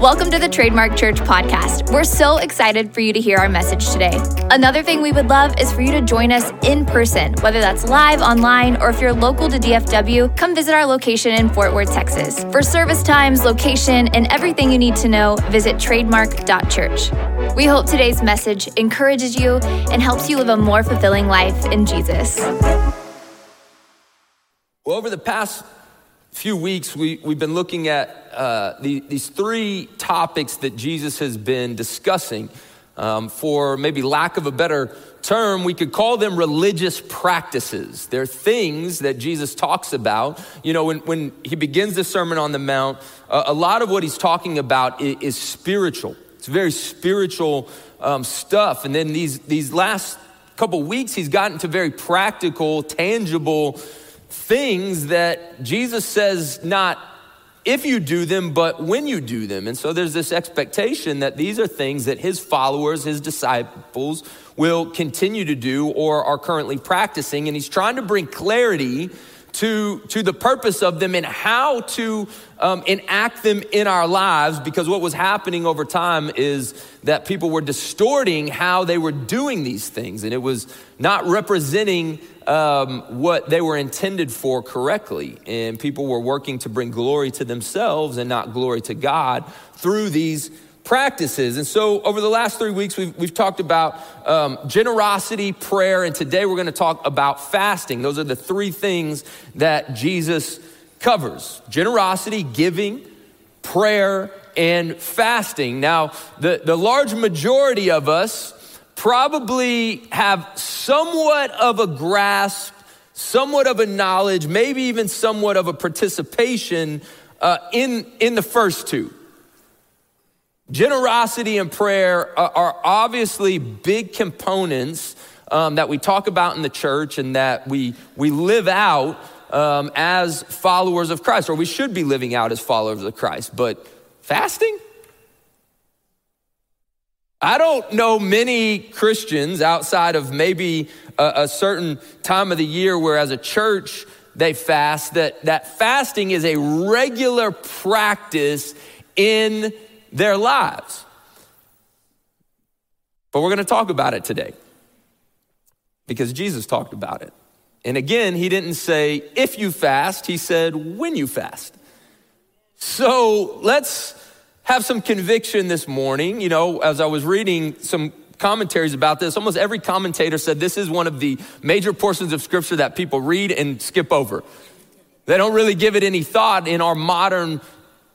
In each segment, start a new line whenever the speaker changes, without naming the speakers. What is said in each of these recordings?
Welcome to the Trademark Church podcast. We're so excited for you to hear our message today. Another thing we would love is for you to join us in person, whether that's live, online, or if you're local to DFW, come visit our location in Fort Worth, Texas. For service times, location, and everything you need to know, visit trademark.church. We hope today's message encourages you and helps you live a more fulfilling life in Jesus.
Well, over the past few weeks, we, we've been looking at uh, the, these three topics that Jesus has been discussing. Um, for maybe lack of a better term, we could call them religious practices. They're things that Jesus talks about. You know, when, when he begins the Sermon on the Mount, uh, a lot of what he's talking about is, is spiritual. It's very spiritual um, stuff. And then these, these last couple weeks, he's gotten to very practical, tangible things that Jesus says not if you do them, but when you do them. And so there's this expectation that these are things that his followers, his disciples, will continue to do or are currently practicing. And he's trying to bring clarity to, to the purpose of them and how to um, enact them in our lives because what was happening over time is that people were distorting how they were doing these things and it was not representing um, what they were intended for correctly. And people were working to bring glory to themselves and not glory to god through these practices. And so, over the last three weeks, we've, we've talked about um, generosity, prayer, and today we're going to talk about fasting. Those are the three things that Jesus covers generosity, giving, prayer, and fasting. Now, the, the large majority of us probably have somewhat of a grasp, somewhat of a knowledge, maybe even somewhat of a participation uh, in, in the first two. Generosity and prayer are obviously big components um, that we talk about in the church and that we, we live out um, as followers of Christ, or we should be living out as followers of Christ. But fasting? I don't know many Christians outside of maybe a, a certain time of the year where, as a church, they fast, that, that fasting is a regular practice in their lives. But we're going to talk about it today because Jesus talked about it. And again, he didn't say if you fast, he said when you fast. So let's have some conviction this morning. You know, as I was reading some commentaries about this, almost every commentator said this is one of the major portions of scripture that people read and skip over. They don't really give it any thought in our modern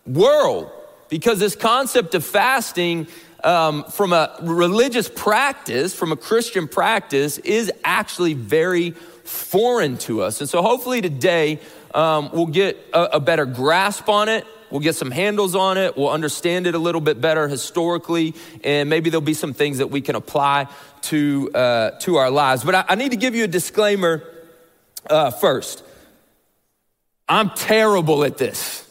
world because this concept of fasting um, from a religious practice, from a Christian practice, is actually very foreign to us. And so hopefully today um, we'll get a, a better grasp on it. We'll get some handles on it. We'll understand it a little bit better historically, and maybe there'll be some things that we can apply to, uh, to our lives. But I, I, need to give you a disclaimer uh, first. I'm terrible at this.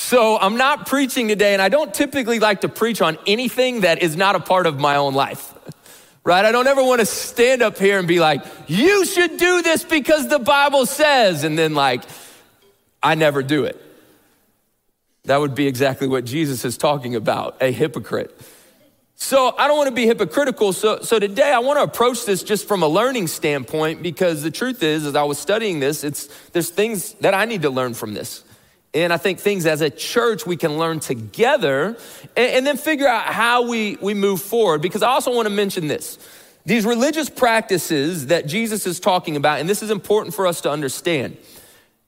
So I'm not preaching today, and I don't typically like to preach on anything that is not a part of my own life. Right? I don't ever want to stand up here and be like, you should do this because the Bible says, and then like, I never do it. That would be exactly what Jesus is talking about a hypocrite. So I don't want to be hypocritical. So, so today I want to approach this just from a learning standpoint because the truth is, as I was studying this, it's, there's things that I need to learn from this. And I think things as a church we can learn together and, and, then figure out how we, we move forward. Because I also want to mention this these religious practices that Jesus is talking about, and this is important for us to understand,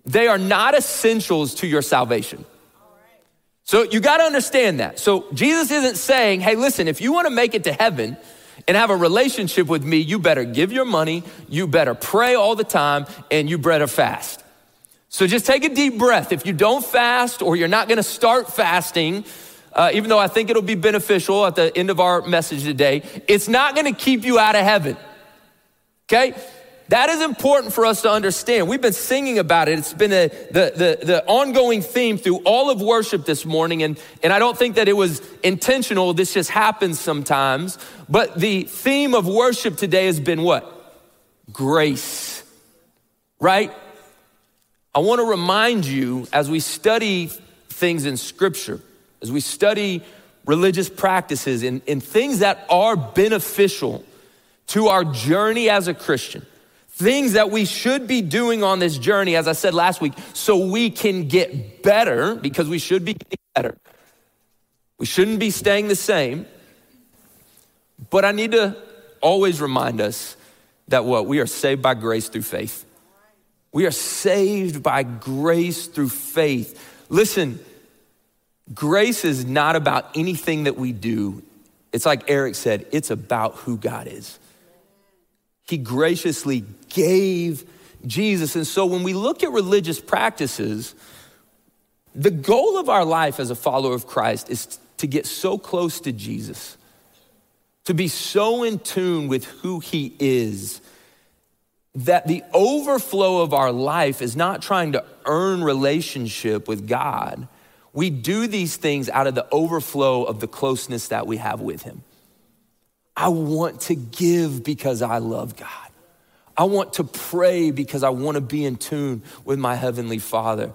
they are not essentials to your salvation. So you got to understand that. So Jesus isn't saying, hey, listen, if you want to make it to heaven, and have a relationship with me, you better give your money, you better pray all the time, and you better fast. So just take a deep breath. If you don't fast or you're not going to start fasting, uh, even though I think it'll be beneficial at the end of our message today, it's not going to keep you out of heaven. Okay? That is important for us to understand. We've been singing about it. It's been a, the, the, the ongoing theme through all of worship this morning. And, and I don't think that it was intentional. This just happens sometimes. But the theme of worship today has been what? Grace, right? I want to remind you as we study things in Scripture as we study religious practices and, and things that are beneficial to our journey as a Christian, things that we should be doing on this journey, as I said last week, so we can get better because we should be getting better. We shouldn't be staying the same. But I need to always remind us that what? We are saved by grace through faith. We are saved by grace through faith. Listen, grace is not about anything that we do. It's like Eric said, it's about who God is. He graciously gave Jesus. And so when we look at religious practices, the goal of our life as a follower of Christ is to get so close to Jesus, to be so in tune with who he is, that the overflow of our life is not trying to earn relationship with God. We do these things out of the overflow of the closeness that we have with him. I want to give because I love God. I want to pray because I want to be in tune with my Heavenly Father.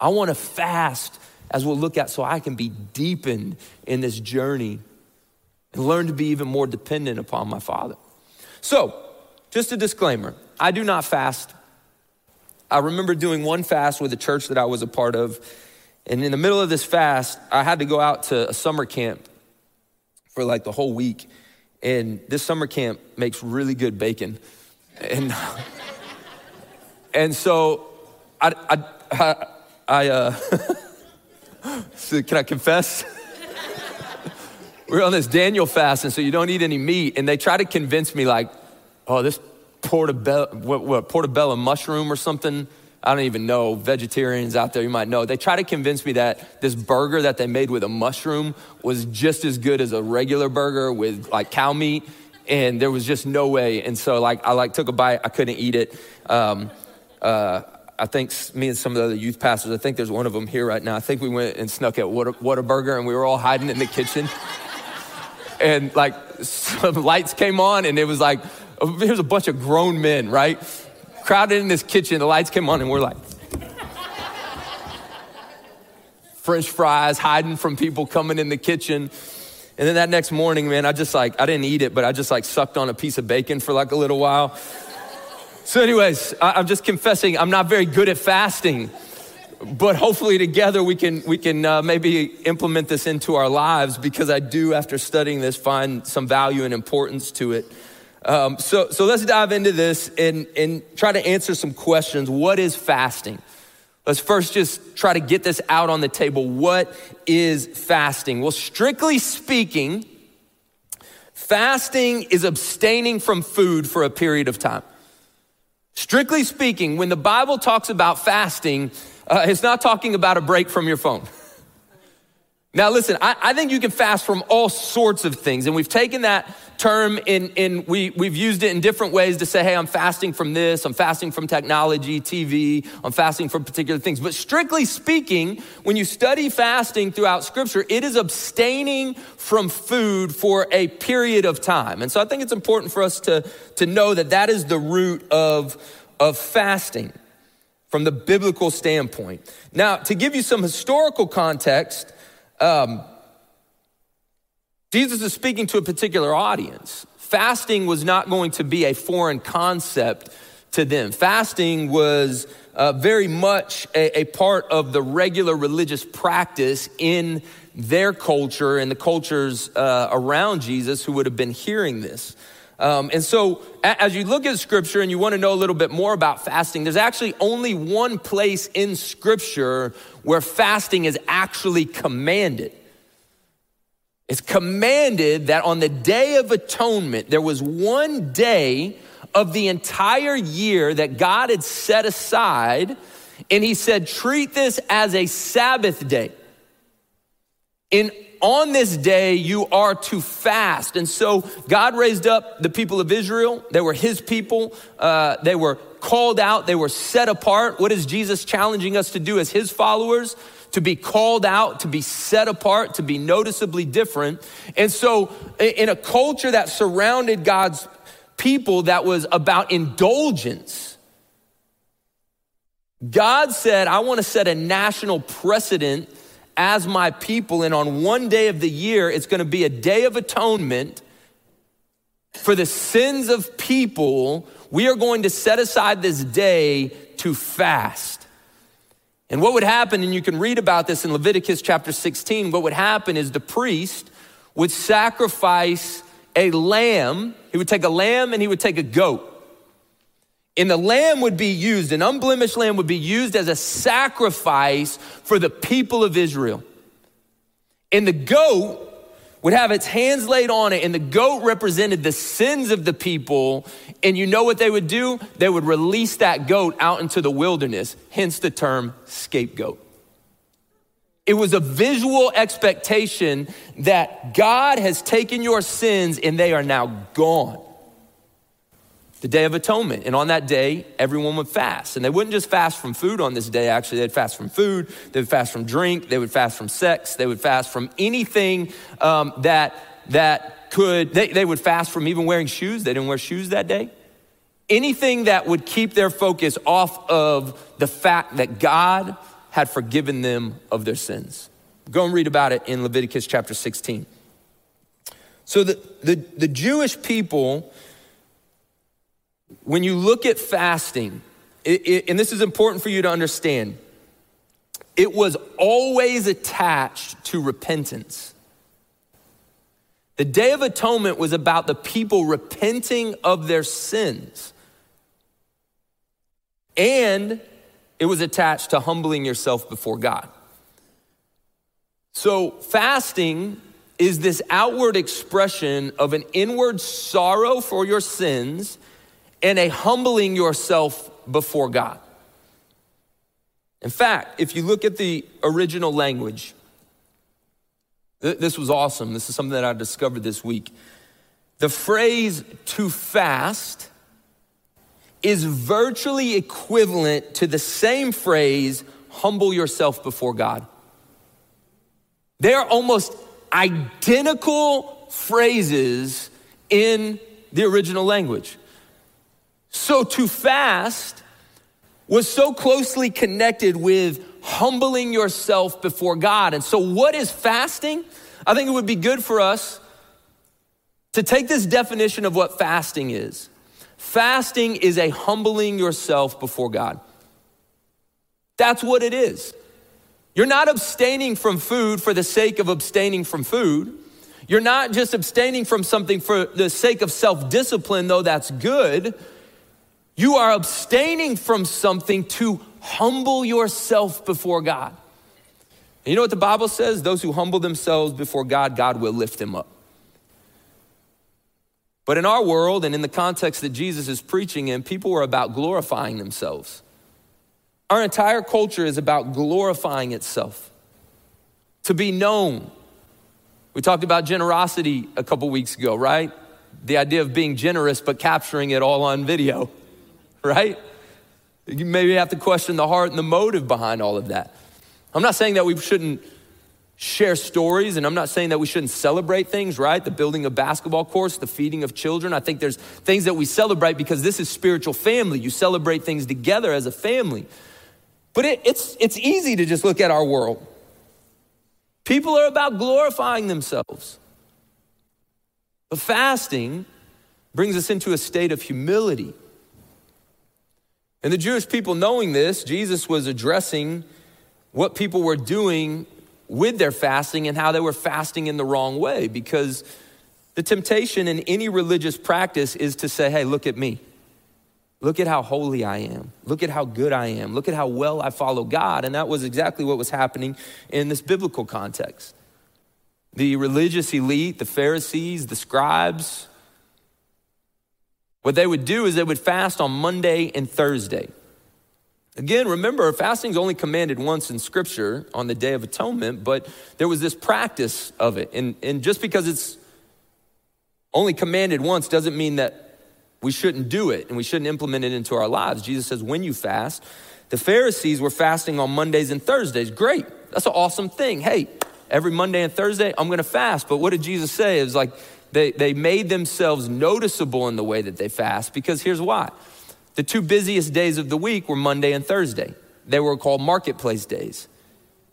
I want to fast, as we'll look at, so I can be deepened in this journey and learn to be even more dependent upon my Father. So, just a disclaimer I do not fast. I remember doing one fast with a church that I was a part of. And in the middle of this fast, I had to go out to a summer camp for like the whole week. And this summer camp makes really good bacon. And, and so I, I, I, I uh, can I confess? We're on this Daniel fast, and so you don't eat any meat. And they try to convince me, like, oh, this portobello, what, what, portobello mushroom or something. I don't even know. Vegetarians out there, you might know. They try to convince me that this burger that they made with a mushroom was just as good as a regular burger with like cow meat. And there was just no way. And so like I like took a bite. I couldn't eat it. Um, uh, I think me and some of the other youth pastors, I think there's one of them here right now. I think we went and snuck at what a Whataburger and we were all hiding in the kitchen. and like some lights came on and it was like, here's a bunch of grown men, right? crowded in this kitchen. The lights came on, and we're like, French fries, hiding from people coming in the kitchen. And then that next morning, man, I just like, I didn't eat it, but I just like sucked on a piece of bacon for like a little while. So, anyways, I, am just confessing I'm not very good at fasting, but hopefully together we can we can uh, maybe implement this into our lives because I do, after studying this, find some value and importance to it. Um, so, so let's dive into this and, and try to answer some questions. What is fasting? Let's first just try to get this out on the table. What is fasting? Well, strictly speaking, fasting is abstaining from food for a period of time. Strictly speaking, when the Bible talks about fasting, uh, it's not talking about a break from your phone. Now, listen, I, I, think you can fast from all sorts of things. And we've taken that term in, in we, we've used it in different ways to say, hey, I'm fasting from this, I'm fasting from technology, TV, I'm fasting from particular things. But strictly speaking, when you study fasting throughout scripture, it is abstaining from food for a period of time. And so I think it's important for us to, to know that that is the root of, of fasting from the biblical standpoint. Now, to give you some historical context, um, Jesus is speaking to a particular audience. Fasting was not going to be a foreign concept to them. Fasting was uh, very much a, a, part of the regular religious practice in their culture and the cultures uh, around Jesus who would have been hearing this. Um, and so, as you look at scripture and you want to know a little bit more about fasting, there's actually only one place in scripture where fasting is actually commanded. It's commanded that on the day of atonement, there was one day of the entire year that God had set aside, and He said, treat this as a Sabbath day. In on this day you are to fast. And so God raised up the people of Israel. They were his people. Uh, they were called out. They were set apart. What is Jesus challenging us to do as his followers? To be called out, to be set apart, to be noticeably different. And so in a culture that surrounded God's people that was about indulgence, God said, I want to set a national precedent as my people. And on one day of the year, it's going to be a day of atonement for the sins of people. We are going to set aside this day to fast. And what would happen, and you can read about this in Leviticus chapter 16, what would happen is the priest would sacrifice a lamb. He would take a lamb and he would take a goat. And the lamb would be used, an unblemished lamb would be used as a sacrifice for the people of Israel. And the goat would have its hands laid on it, and the goat represented the sins of the people. And you know what they would do? They would release that goat out into the wilderness, hence the term scapegoat. It was a visual expectation that God has taken your sins and they are now gone the Day of Atonement. And on that day, everyone would fast. And they wouldn't just fast from food on this day, actually. They'd fast from food, they would fast from drink, they would fast from sex, they would fast from anything um, that, that could, they, they would fast from even wearing shoes. They didn't wear shoes that day. Anything that would keep their focus off of the fact that God had forgiven them of their sins. Go and read about it in Leviticus chapter 16. So the, the, the Jewish people when you look at fasting, it, it, and this is important for you to understand, it was always attached to repentance. The Day of Atonement was about the people repenting of their sins. And it was attached to humbling yourself before God. So, fasting is this outward expression of an inward sorrow for your sins and a humbling yourself before God. In fact, if you look at the original language, th- this was awesome. This is something that I discovered this week. The phrase to fast is virtually equivalent to the same phrase, humble yourself before God. They're almost identical phrases in the original language. So to fast was so closely connected with humbling yourself before God. And so, what is fasting? I think it would be good for us to take this definition of what fasting is. Fasting is a humbling yourself before God. That's what it is. You're not abstaining from food for the sake of abstaining from food. You're not just abstaining from something for the sake of self discipline, though that's good. You are abstaining from something to humble yourself before God. And you know what the Bible says? Those who humble themselves before God, God will lift them up. But in our world and in the context that Jesus is preaching in, people are about glorifying themselves. Our entire culture is about glorifying itself, to be known. We talked about generosity a couple weeks ago, right? The idea of being generous but capturing it all on video right? You maybe have to question the heart and the motive behind all of that. I'm not saying that we shouldn't share stories, and I'm not saying that we shouldn't celebrate things, right? The building of basketball courts, the feeding of children. I think there's things that we celebrate because this is spiritual family. You celebrate things together as a family. But it, it's, it's easy to just look at our world. People are about glorifying themselves. But fasting brings us into a state of humility and the Jewish people, knowing this, Jesus was addressing what people were doing with their fasting and how they were fasting in the wrong way. Because the temptation in any religious practice is to say, hey, look at me. Look at how holy I am. Look at how good I am. Look at how well I follow God. And that was exactly what was happening in this biblical context. The religious elite, the Pharisees, the scribes, what they would do is they would fast on Monday and Thursday. Again, remember, fasting is only commanded once in Scripture on the Day of Atonement, but there was this practice of it. And, and just because it's only commanded once doesn't mean that we shouldn't do it and we shouldn't implement it into our lives. Jesus says, when you fast, the Pharisees were fasting on Mondays and Thursdays. Great. That's an awesome thing. Hey, every Monday and Thursday, I'm going to fast. But what did Jesus say? It was like, they, they made themselves noticeable in the way that they fast because here's why. The two busiest days of the week were Monday and Thursday. They were called marketplace days.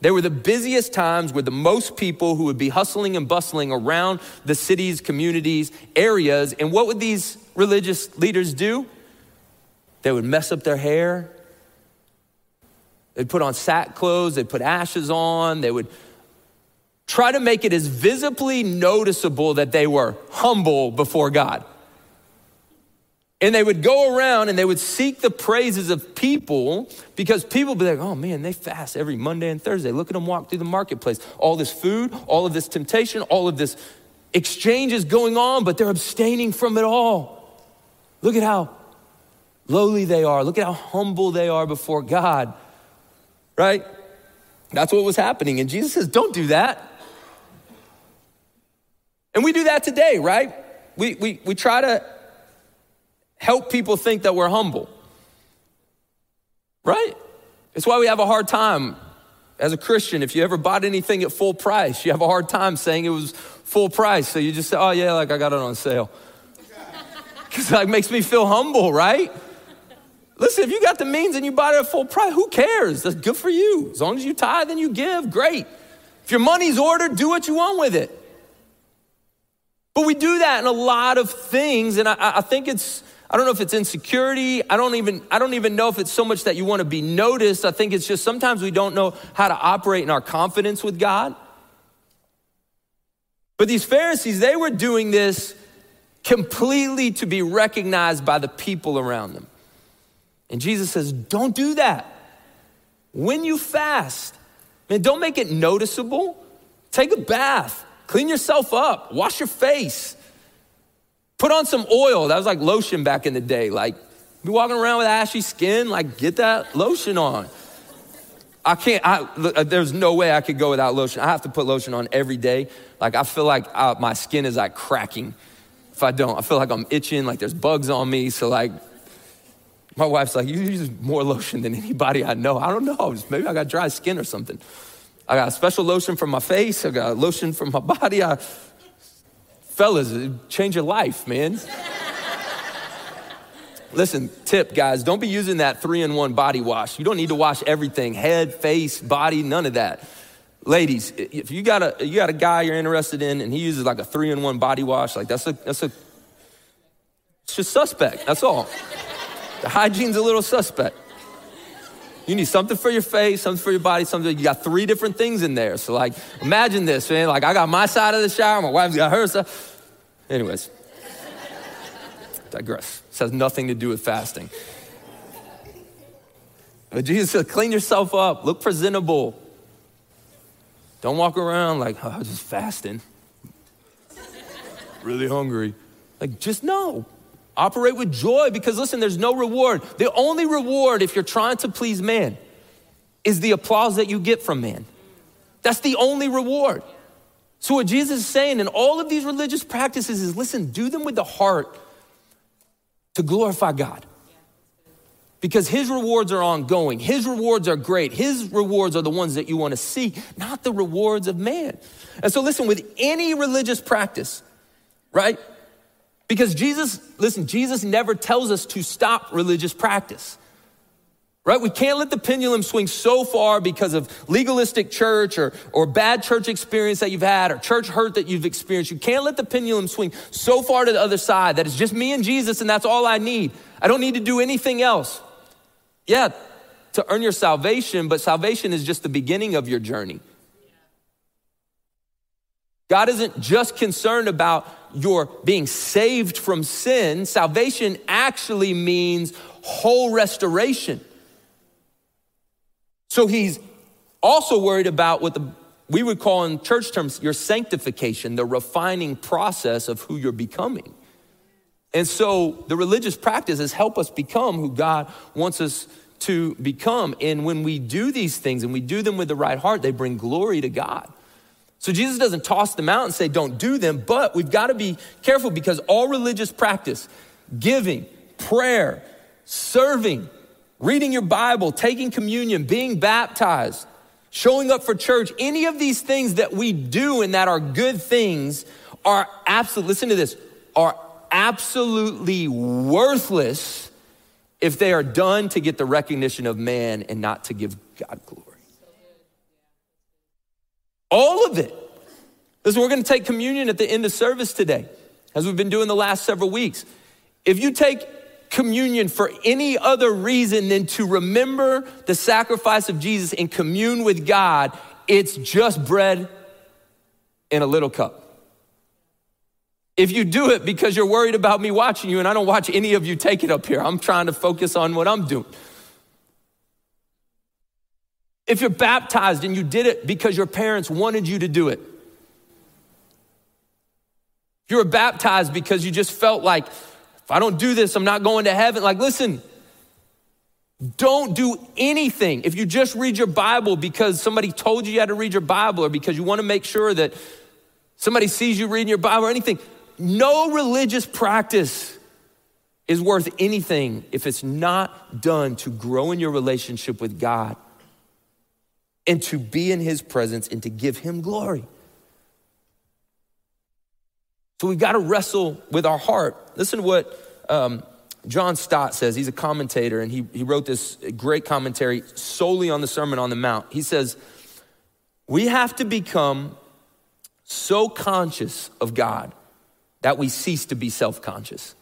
They were the busiest times with the most people who would be hustling and bustling around the cities, communities, areas. And what would these religious leaders do? They would mess up their hair. They'd put on sack clothes, they'd put ashes on, they would try to make it as visibly noticeable that they were humble before God. And they would go around and they would seek the praises of people because people would be like, oh man, they fast every Monday and Thursday. Look at them walk through the marketplace. All this food, all of this temptation, all of this exchange is going on, but they're abstaining from it all. Look at how lowly they are. Look at how humble they are before God, right? That's what was happening. And Jesus says, don't do that. And we do that today, right? We, we, we try to help people think that we're humble. Right? It's why we have a hard time as a Christian. If you ever bought anything at full price, you have a hard time saying it was full price. So you just say, oh, yeah, like I got it on sale. Because that makes me feel humble, right? Listen, if you got the means and you bought it at full price, who cares? That's good for you. As long as you tithe and you give, great. If your money's ordered, do what you want with it. But we do that in a lot of things, and I, I think it's I don't know if it's insecurity. I don't even I don't even know if it's so much that you want to be noticed. I think it's just sometimes we don't know how to operate in our confidence with God. But these Pharisees, they were doing this completely to be recognized by the people around them. And Jesus says, "Don't do that. When you fast, man, don't make it noticeable. Take a bath, clean yourself up, wash your face." Put on some oil. That was like lotion back in the day. Like, be walking around with ashy skin, like, get that lotion on. I can't, I, uh, there's no way I could go without lotion. I have to put lotion on every day. Like, I feel like I, uh, my skin is like cracking if I don't. I feel like I'm itching, like there's bugs on me. So, like, my wife's like, you use more lotion than anybody I know. I don't know. Maybe I got dry skin or something. I got a special lotion for my face. I got lotion for my body. I, Fellas, change your life, man. Listen, tip, guys, don't be using that three in one body wash. You don't need to wash everything head, face, body, none of that. Ladies, if you got a, you got a guy you're interested in and he uses like a three in one body wash, like that's a, that's a, it's just suspect, that's all. The hygiene's a little suspect. You need something for your face, something for your body, something. You got three different things in there. So, like, imagine this, man. Like, I got my side of the shower, my wife's got her side. Anyways, digress. This has nothing to do with fasting. But Jesus said, clean yourself up, look presentable. Don't walk around like, oh, I'm just fasting. really hungry. Like, just know Operate with joy because listen, there's no reward. The only reward, if you're trying to please man, is the applause that you get from man. That's the only reward. So, what Jesus is saying in all of these religious practices is listen, do them with the heart to glorify God. Because his rewards are ongoing. His rewards are great. His rewards are the ones that you want to see, not the rewards of man. And so, listen, with any religious practice, right? Because Jesus, listen, Jesus never tells us to stop religious practice. Right? We can't let the pendulum swing so far because of legalistic church or, or bad church experience that you've had or church hurt that you've experienced. You can't let the pendulum swing so far to the other side that it's just me and Jesus and that's all I need. I don't need to do anything else. Yeah, to earn your salvation, but salvation is just the beginning of your journey. God isn't just concerned about your being saved from sin. Salvation actually means whole restoration. So he's also worried about what the we would call in church terms your sanctification, the refining process of who you're becoming. And so the religious practices help us become who God wants us to become. And when we do these things and we do them with the right heart, they bring glory to God. So Jesus doesn't toss them out and say, don't do them, but we've got to be careful because all religious practice, giving, prayer, serving, reading your Bible, taking communion, being baptized, showing up for church, any of these things that we do and that are good things are absolutely, listen to this, are absolutely worthless if they are done to get the recognition of man and not to give God. All of it. Listen, we're going to take communion at the end of service today, as we've been doing the last several weeks. If you take communion for any other reason than to remember the sacrifice of Jesus and commune with God, it's just bread in a little cup. If you do it because you're worried about me watching you, and I don't watch any of you take it up here, I'm trying to focus on what I'm doing. If you're baptized and you did it because your parents wanted you to do it, you were baptized because you just felt like, if I don't do this, I'm not going to heaven. Like, listen, don't do anything. If you just read your Bible because somebody told you you had to read your Bible or because you want to make sure that somebody sees you reading your Bible or anything, no religious practice is worth anything if it's not done to grow in your relationship with God and to be in His presence and to give Him glory. So we've got to wrestle with our heart. Listen to what um, John Stott says. He's a commentator and he, he wrote this great commentary solely on the Sermon on the Mount. He says, We have to become so conscious of God that we cease to be self conscious.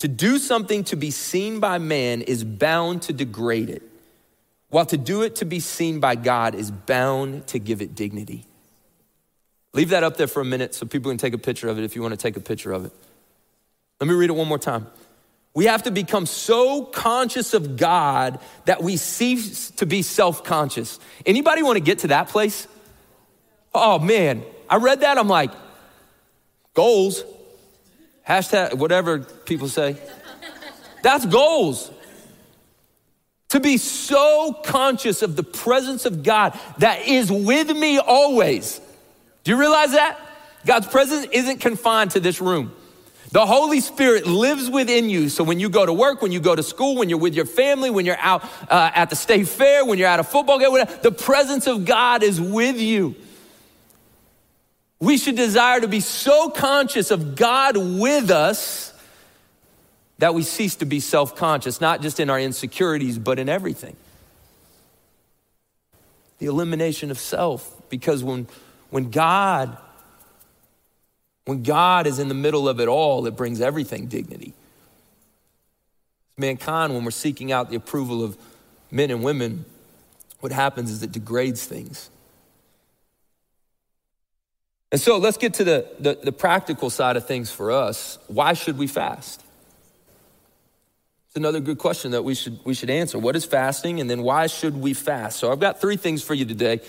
To do something to be seen by man is bound to degrade it, while to do it to be seen by God is bound to give it dignity. Leave that up there for a minute so people can take a picture of it if you want to take a picture of it. Let me read it one more time. We have to become so conscious of God that we cease to be self-conscious. Anybody want to get to that place? Oh man, I read that. I'm like, Goals. Hashtag, whatever people say. That's goals. To be so conscious of the presence of God that is with me always. Do you realize that? God's presence isn't confined to this room. The Holy Spirit lives within you. So when you go to work, when you go to school, when you're with your family, when you're out uh, at the state fair, when you're at a football game, whatever, the presence of God is with you. We should desire to be so conscious of God with us that we cease to be self conscious, not just in our insecurities, but in everything. The elimination of self, because when, when God when God is in the middle of it all, it brings everything dignity. Mankind, when we're seeking out the approval of men and women, what happens is it degrades things. And so let's get to the, the, the, practical side of things for us. Why should we fast? It's another good question that we should, we should answer. What is fasting? And then why should we fast? So I've got three things for you today.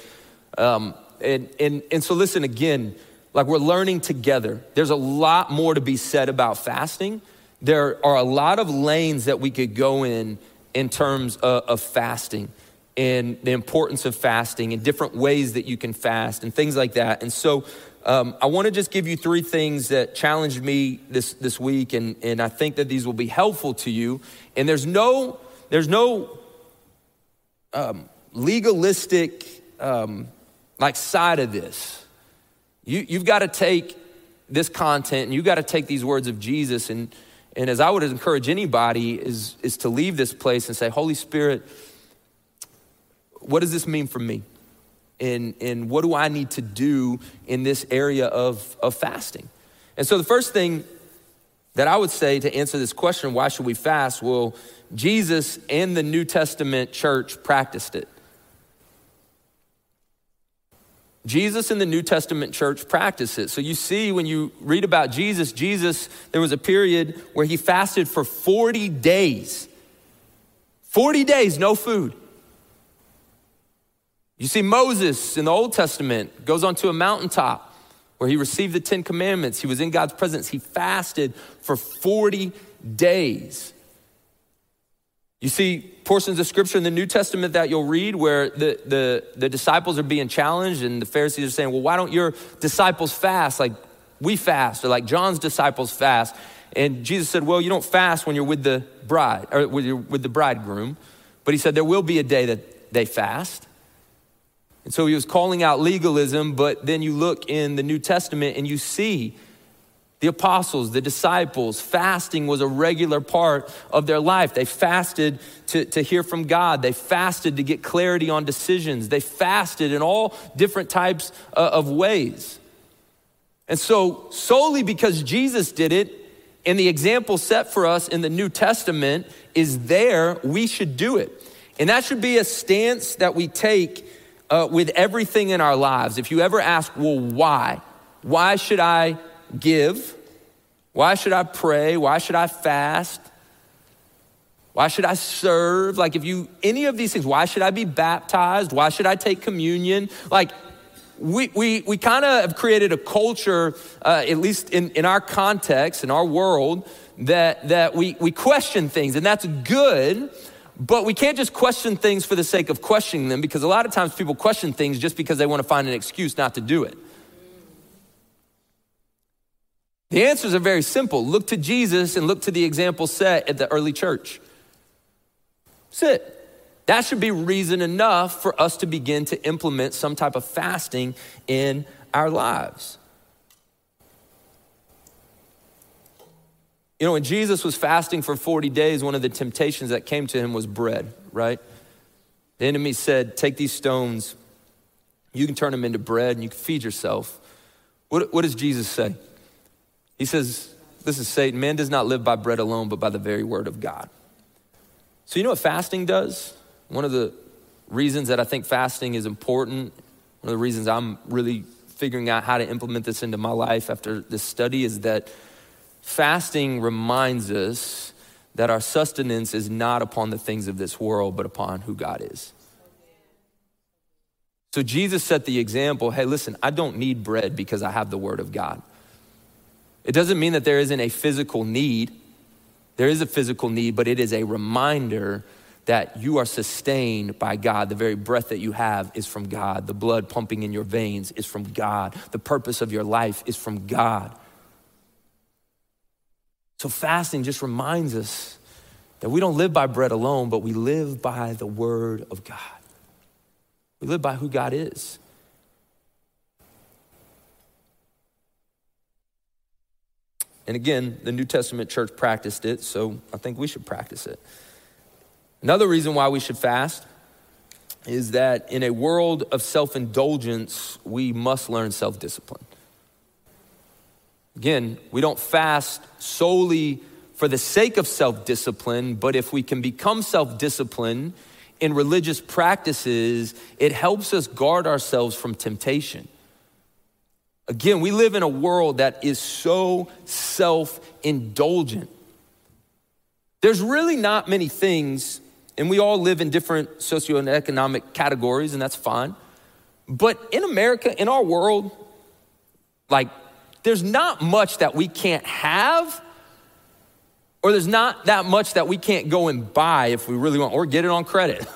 Um, and, and, and so listen again, like we're learning together. There's a lot more to be said about fasting. There are a lot of lanes that we could go in in terms of, of fasting and the importance of fasting and different ways that you can fast and things like that. And so um, I want to just give you three things that challenged me this, this week, and, and I think that these will be helpful to you. And there's no, there's no um, legalistic um, like side of this. You, you've got to take this content and you've got to take these words of Jesus. And, and as I would encourage anybody, is, is to leave this place and say, Holy Spirit, what does this mean for me? And, and what do I need to do in this area of, of fasting? And so the first thing that I would say to answer this question, why should we fast? Well, Jesus and the New Testament church practiced it. Jesus in the New Testament church practiced it. So you see, when you read about Jesus, Jesus, there was a period where he fasted for 40 days. 40 days, no food. You see, Moses in the Old Testament goes onto a mountaintop where he received the Ten Commandments. He was in God's presence. He fasted for 40 days. You see portions of scripture in the New Testament that you'll read where the, the, the disciples are being challenged, and the Pharisees are saying, Well, why don't your disciples fast like we fast, or like John's disciples fast? And Jesus said, Well, you don't fast when you're with the bride, or with, with the bridegroom. But he said, There will be a day that they fast. And so he was calling out legalism, but then you look in the New Testament and you see The apostles, the disciples, fasting was a regular part of their life. They fasted to, to hear from God. They fasted to get clarity on decisions. They fasted in all different types uh, of ways. And so, solely because Jesus did it, and the example set for us in the New Testament is there, we should do it. And that should be a stance that we take uh, with everything in our lives. If you ever ask, well, why? Why should I give? Why should I pray? Why should I fast? Why should I serve? Like, if you, any of these things, why should I be baptized? Why should I take communion? Like, we, we, we kind of have created a culture, uh, at least in, in our context, in our world, that, that we, we question things, and that's good. But we can't just question things for the sake of questioning them because a lot of times people question things just because they want to find an excuse not to do it. The answers are very simple. Look to Jesus and look to the example set at the early church. That's it. That should be reason enough for us to begin to implement some type of fasting in our lives. You know, when Jesus was fasting for 40 days, one of the temptations that came to him was bread, right? The enemy said, Take these stones, you can turn them into bread and you can feed yourself. What, what does Jesus say? He says, This is Satan. Man does not live by bread alone, but by the very word of God. So, you know what fasting does? One of the reasons that I think fasting is important, one of the reasons I'm really figuring out how to implement this into my life after this study is that fasting reminds us that our sustenance is not upon the things of this world, but upon who God is. So Jesus set the example hey, listen, I don't need bread because I have the Word of God. It doesn't mean that there isn't a physical need. There is a physical need, but it is a reminder that you are sustained by God. The very breath that you have is from God. The blood pumping in your veins is from God. The purpose of your life is from God. So, fasting just reminds us that we don't live by bread alone, but we live by the word of God. We live by who God is. And again, the New Testament church practiced it, so I think we should practice it. Another reason why we should fast is that in a world of self indulgence, we must learn self discipline. Again, we don't fast solely for the sake of self discipline, but if we can become self disciplined in religious practices, it helps us guard ourselves from temptation. Again, we live in a world that is so self indulgent. There's really not many things and we all live in different socioeconomic categories, and that's fine. But in America, in our world, like, there's not much that we can't have, or there's not that much that we can't go and buy if we really want, or get it on credit.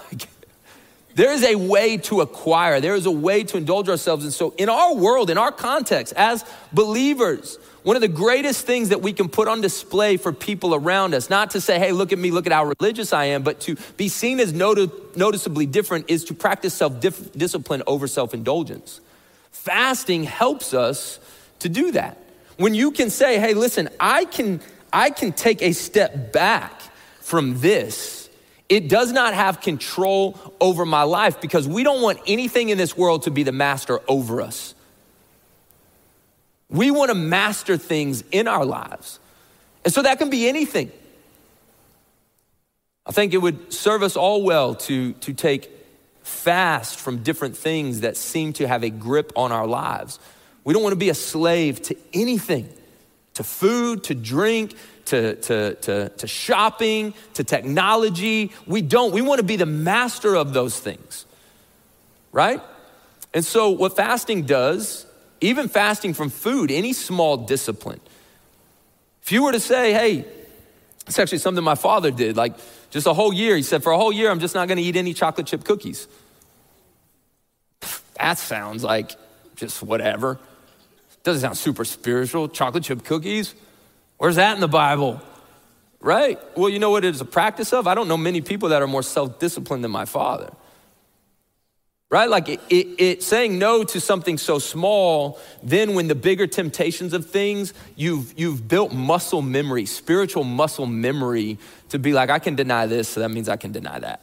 there is a way to acquire, there is a way to indulge ourselves. And so, in our world, in our context, as believers, one of the greatest things that we can put on display for people around us, not to say, hey, look at me, look at how religious I am, but to be seen as noti- noticeably different is to practice self discipline over self indulgence. Fasting helps us to do that. When you can say, hey, listen, I can, I can take a step back from this, it does not have control over my life because we don't want anything in this world to be the master over us. We want to master things in our lives. And so that can be anything. I think it would serve us all well to, to take fast from different things that seem to have a grip on our lives. We don't want to be a slave to anything, to food, to drink, to, to, to, to shopping, to technology. We don't. We want to be the master of those things, right? And so, what fasting does even fasting from food, any small discipline. If you were to say, hey, it's actually something my father did, like just a whole year, he said, for a whole year, I'm just not gonna eat any chocolate chip cookies. That sounds like just whatever. Doesn't sound super spiritual. Chocolate chip cookies? Where's that in the Bible? Right? Well, you know what it is a practice of? I don't know many people that are more self disciplined than my father. right? Like it, it, it, saying no to something so small, then when the bigger temptations of things, you've, you've built muscle memory, spiritual muscle memory to be like, I can deny this, so that means I can deny that.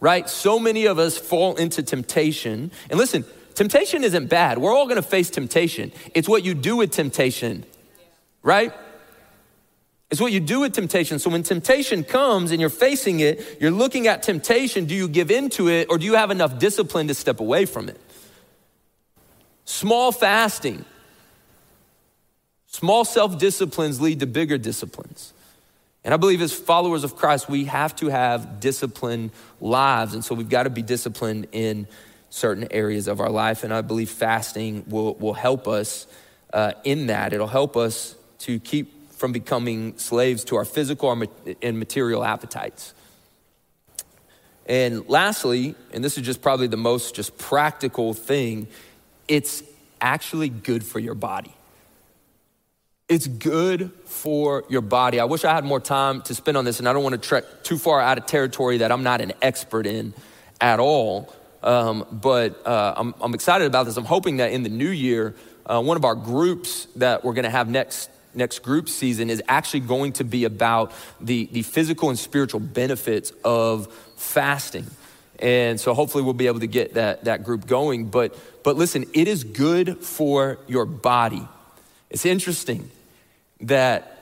Right? So many of us fall into temptation. And listen, temptation isn't bad. We're all gonna face temptation. It's what you do with temptation, right? It's what you do with temptation. So when temptation comes and you're facing it, you're looking at temptation. Do you give into it or do you have enough discipline to step away from it? Small fasting, small self disciplines lead to bigger disciplines. And I believe as followers of Christ, we have to have disciplined lives. And so we've got to be disciplined in certain areas of our life. And I believe fasting will, will help us uh, in that. It'll help us to keep from becoming slaves to our physical and material appetites. And lastly, and this is just probably the most just practical thing, it's actually good for your body. It's good for your body. I wish I had more time to spend on this, and I don't want to trek too far out of territory that I'm not an expert in at all. Um, but uh, I'm, I'm, excited about this. I'm hoping that in the new year, uh, one of our groups that we're going to have next next group season is actually going to be about the, the physical and spiritual benefits of fasting. And so hopefully we'll be able to get that, that group going. But, but listen, it is good for your body. It's interesting that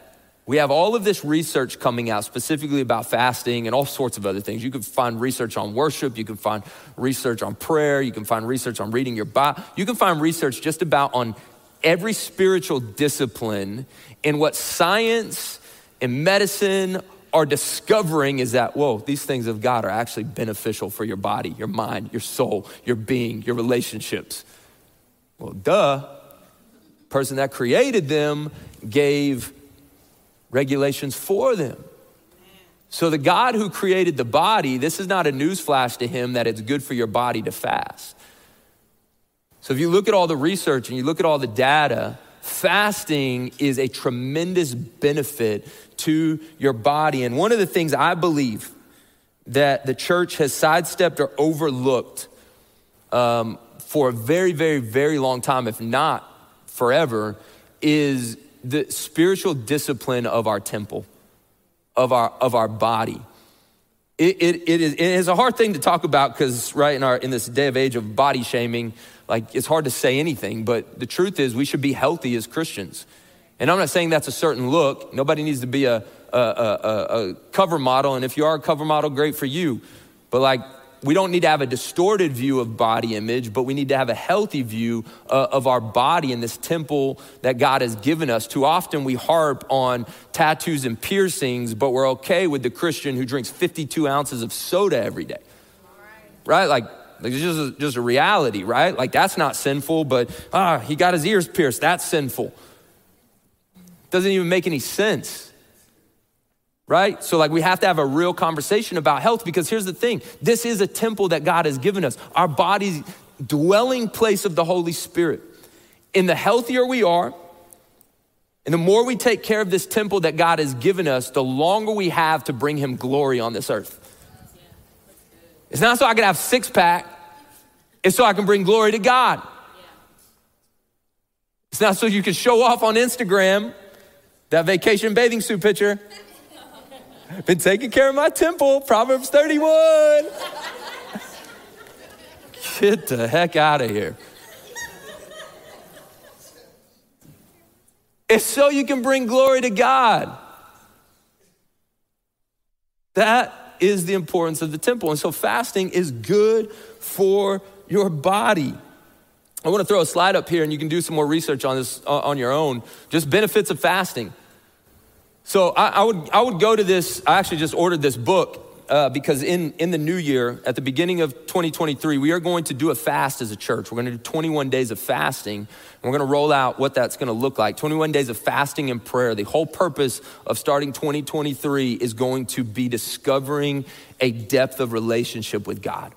we have all of this research coming out specifically about fasting and all sorts of other things. You can find research on worship, you can find research on prayer, you can find research on reading your Bible, you can find research just about on every spiritual discipline and what science and medicine are discovering is that, whoa, these things of God are actually beneficial for your body, your mind, your soul, your being, your relationships. Well, duh. Person that created them gave regulations for them. So, the God who created the body, this is not a newsflash to him that it's good for your body to fast. So if you look at all the research and you look at all the data, fasting is a tremendous benefit to your body. And one of the things I believe that the church has sidestepped or overlooked um, for a very, very, very long time, if not forever, is the spiritual discipline of our temple, of our, of our body. It, it, it, is, it is a hard thing to talk about because, right, in, our, in this day of age of body shaming, like it's hard to say anything, but the truth is we should be healthy as Christians. And I'm not saying that's a certain look. Nobody needs to be a, a, a, a cover model. And if you are a cover model, great for you. But like, we don't need to have a distorted view of body image, but we need to have a healthy view uh, of our body in this temple that God has given us. Too often we harp on tattoos and piercings, but we're okay with the Christian who drinks 52 ounces of soda every day. Right? Like, like it's just a, just a reality, right? Like that's not sinful, but ah, he got his ears pierced. That's sinful. Doesn't even make any sense. Right? So, like, we have to have a real conversation about health because here's the thing this is a temple that God has given us, our body's dwelling place of the Holy Spirit. And the healthier we are, and the more we take care of this temple that God has given us, the longer we have to bring Him glory on this earth. It's not so I can have six pack. It's so I can bring glory to God. It's not so you can show off on Instagram that vacation bathing suit picture. Been taking care of my temple, Proverbs 31. Get the heck out of here. It's so you can bring glory to God. That is the importance of the temple. And so fasting is good for your body. I want to throw a slide up here and you can do some more research on this on your own. Just benefits of fasting. So I, I would, I would go to this, I actually just ordered this book uh, because in, in the new year, at the beginning of 2023, we are going to do a fast as a church. We're going to do 21 days of fasting. We're going to roll out what that's going to look like 21 days of fasting and prayer. The whole purpose of starting 2023 is going to be discovering a depth of relationship with God.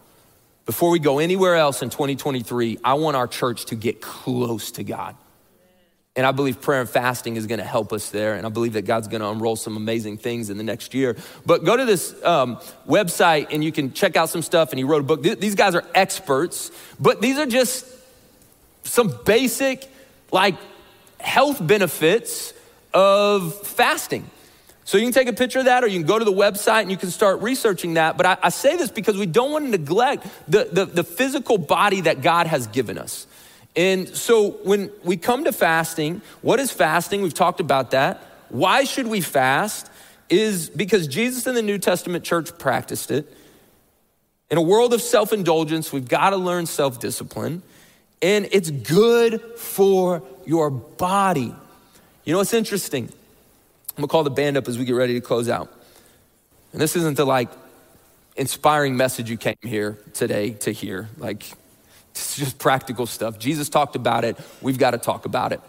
Before we go anywhere else in 2023, I want our church to get close to God. And I believe prayer and fasting is going to help us there. And I believe that God's going to unroll some amazing things in the next year. But go to this um, website and you can check out some stuff. And he wrote a book. These guys are experts, but these are just some basic, like, health benefits of fasting. So you can take a picture of that or you can go to the website and you can start researching that. But I, I say this because we don't want to neglect the, the, the physical body that God has given us. And so when we come to fasting, what is fasting? We've talked about that. Why should we fast? Is because Jesus in the New Testament church practiced it. In a world of self indulgence, we've got to learn self discipline, and it's good for your body. You know what's interesting? I'm gonna call the band up as we get ready to close out. And this isn't the like inspiring message you came here today to hear. Like, it's just practical stuff. Jesus talked about it. We've got to talk about it.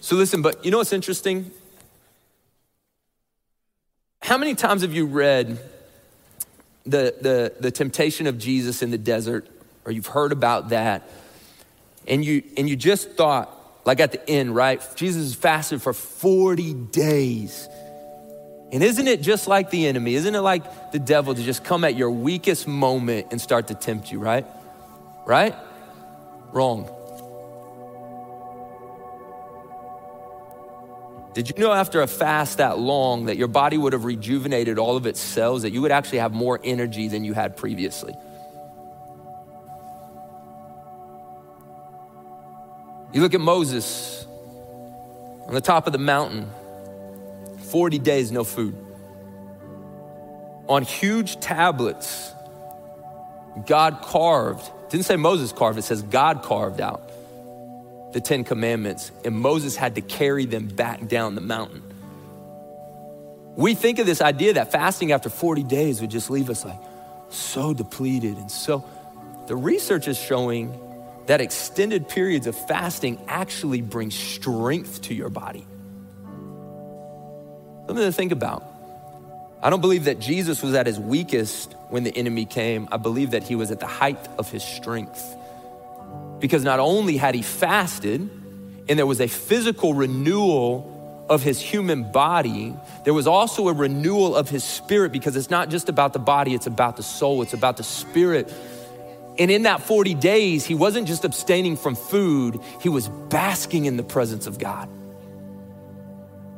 So listen, but you know what's interesting? How many times have you read the, the, the temptation of Jesus in the desert, or you've heard about that, and you, and you just thought, like at the end, right? Jesus fasted for 40 days. And isn't it just like the enemy? Isn't it like the devil to just come at your weakest moment and start to tempt you, right? Right? Wrong. Did you know after a fast that long that your body would have rejuvenated all of its cells, that you would actually have more energy than you had previously? You look at Moses on the top of the mountain, 40 days, no food. On huge tablets, God carved, didn't say Moses carved, it says God carved out the Ten Commandments, and Moses had to carry them back down the mountain. We think of this idea that fasting after 40 days would just leave us like so depleted and so. The research is showing that extended periods of fasting actually bring strength to your body. Something to think about. I don't believe that Jesus was at his weakest when the enemy came. I believe that he was at the height of his strength. Because not only had he fasted, and there was a physical renewal of his human body, there was also a renewal of his spirit because it's not just about the body, it's about the soul, it's about the spirit. And in that 40 days, he wasn't just abstaining from food, he was basking in the presence of God.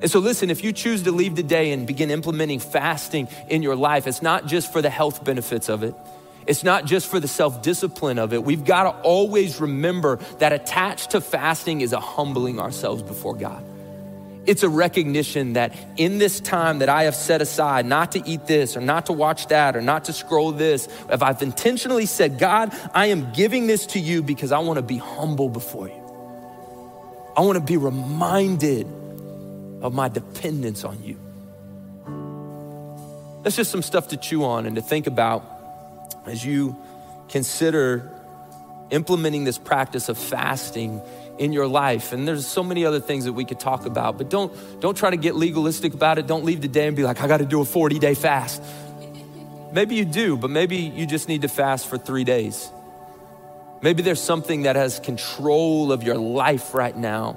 And so, listen, if you choose to leave today and begin implementing fasting in your life, it's not just for the health benefits of it. It's not just for the self discipline of it. We've got to always remember that attached to fasting is a humbling ourselves before God. It's a recognition that in this time that I have set aside not to eat this or not to watch that or not to scroll this, if I've intentionally said, God, I am giving this to you because I want to be humble before you. I want to be reminded of my dependence on you. That's just some stuff to chew on and to think about as you consider implementing this practice of fasting in your life. And there's so many other things that we could talk about, but don't, don't try to get legalistic about it. Don't leave the day and be like, I got to do a 40 day fast. Maybe you do, but maybe you just need to fast for three days. Maybe there's something that has control of your life right now.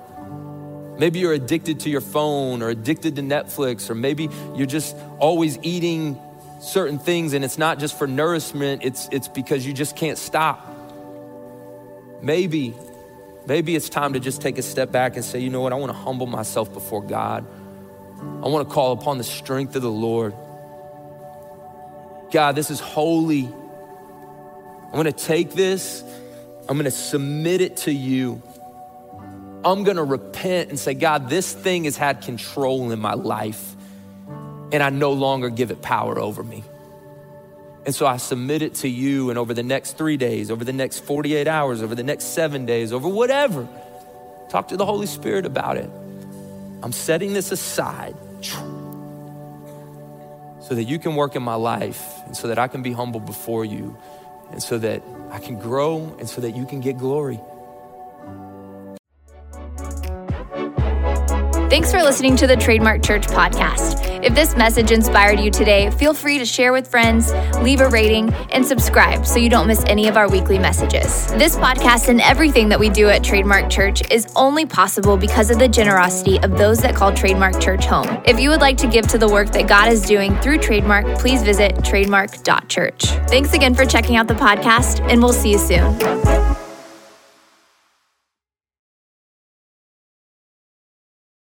Maybe you're addicted to your phone or addicted to Netflix, or maybe you're just always eating certain things and it's not just for nourishment, it's, it's because you just can't stop. Maybe Maybe it's time to just take a step back and say, you know what, I want to humble myself before God. I want to call upon the strength of the Lord. God, this is holy. I'm going to take this, I'm going to submit it to you. I'm to repent and say, God, this thing has had control in my life, and I no longer give it power over me. And so I submit it to you, and over the next three days, over the next 48 hours, over the next seven days, over whatever, talk to the Holy Spirit about it. I'm setting this aside so that you can work in my life, and so that I can be humble before you, and so that I can grow, and so that you can get glory.
Thanks for listening to the Trademark Church podcast. If this message inspired you today, feel free to share with friends, leave a rating, and subscribe so you don't miss any of our weekly messages. This podcast and everything that we do at Trademark Church is only possible because of the generosity of those that call Trademark Church home. If you would like to give to the work that God is doing through Trademark, please visit trademark.church. Thanks again for checking out the podcast, and we'll see you soon.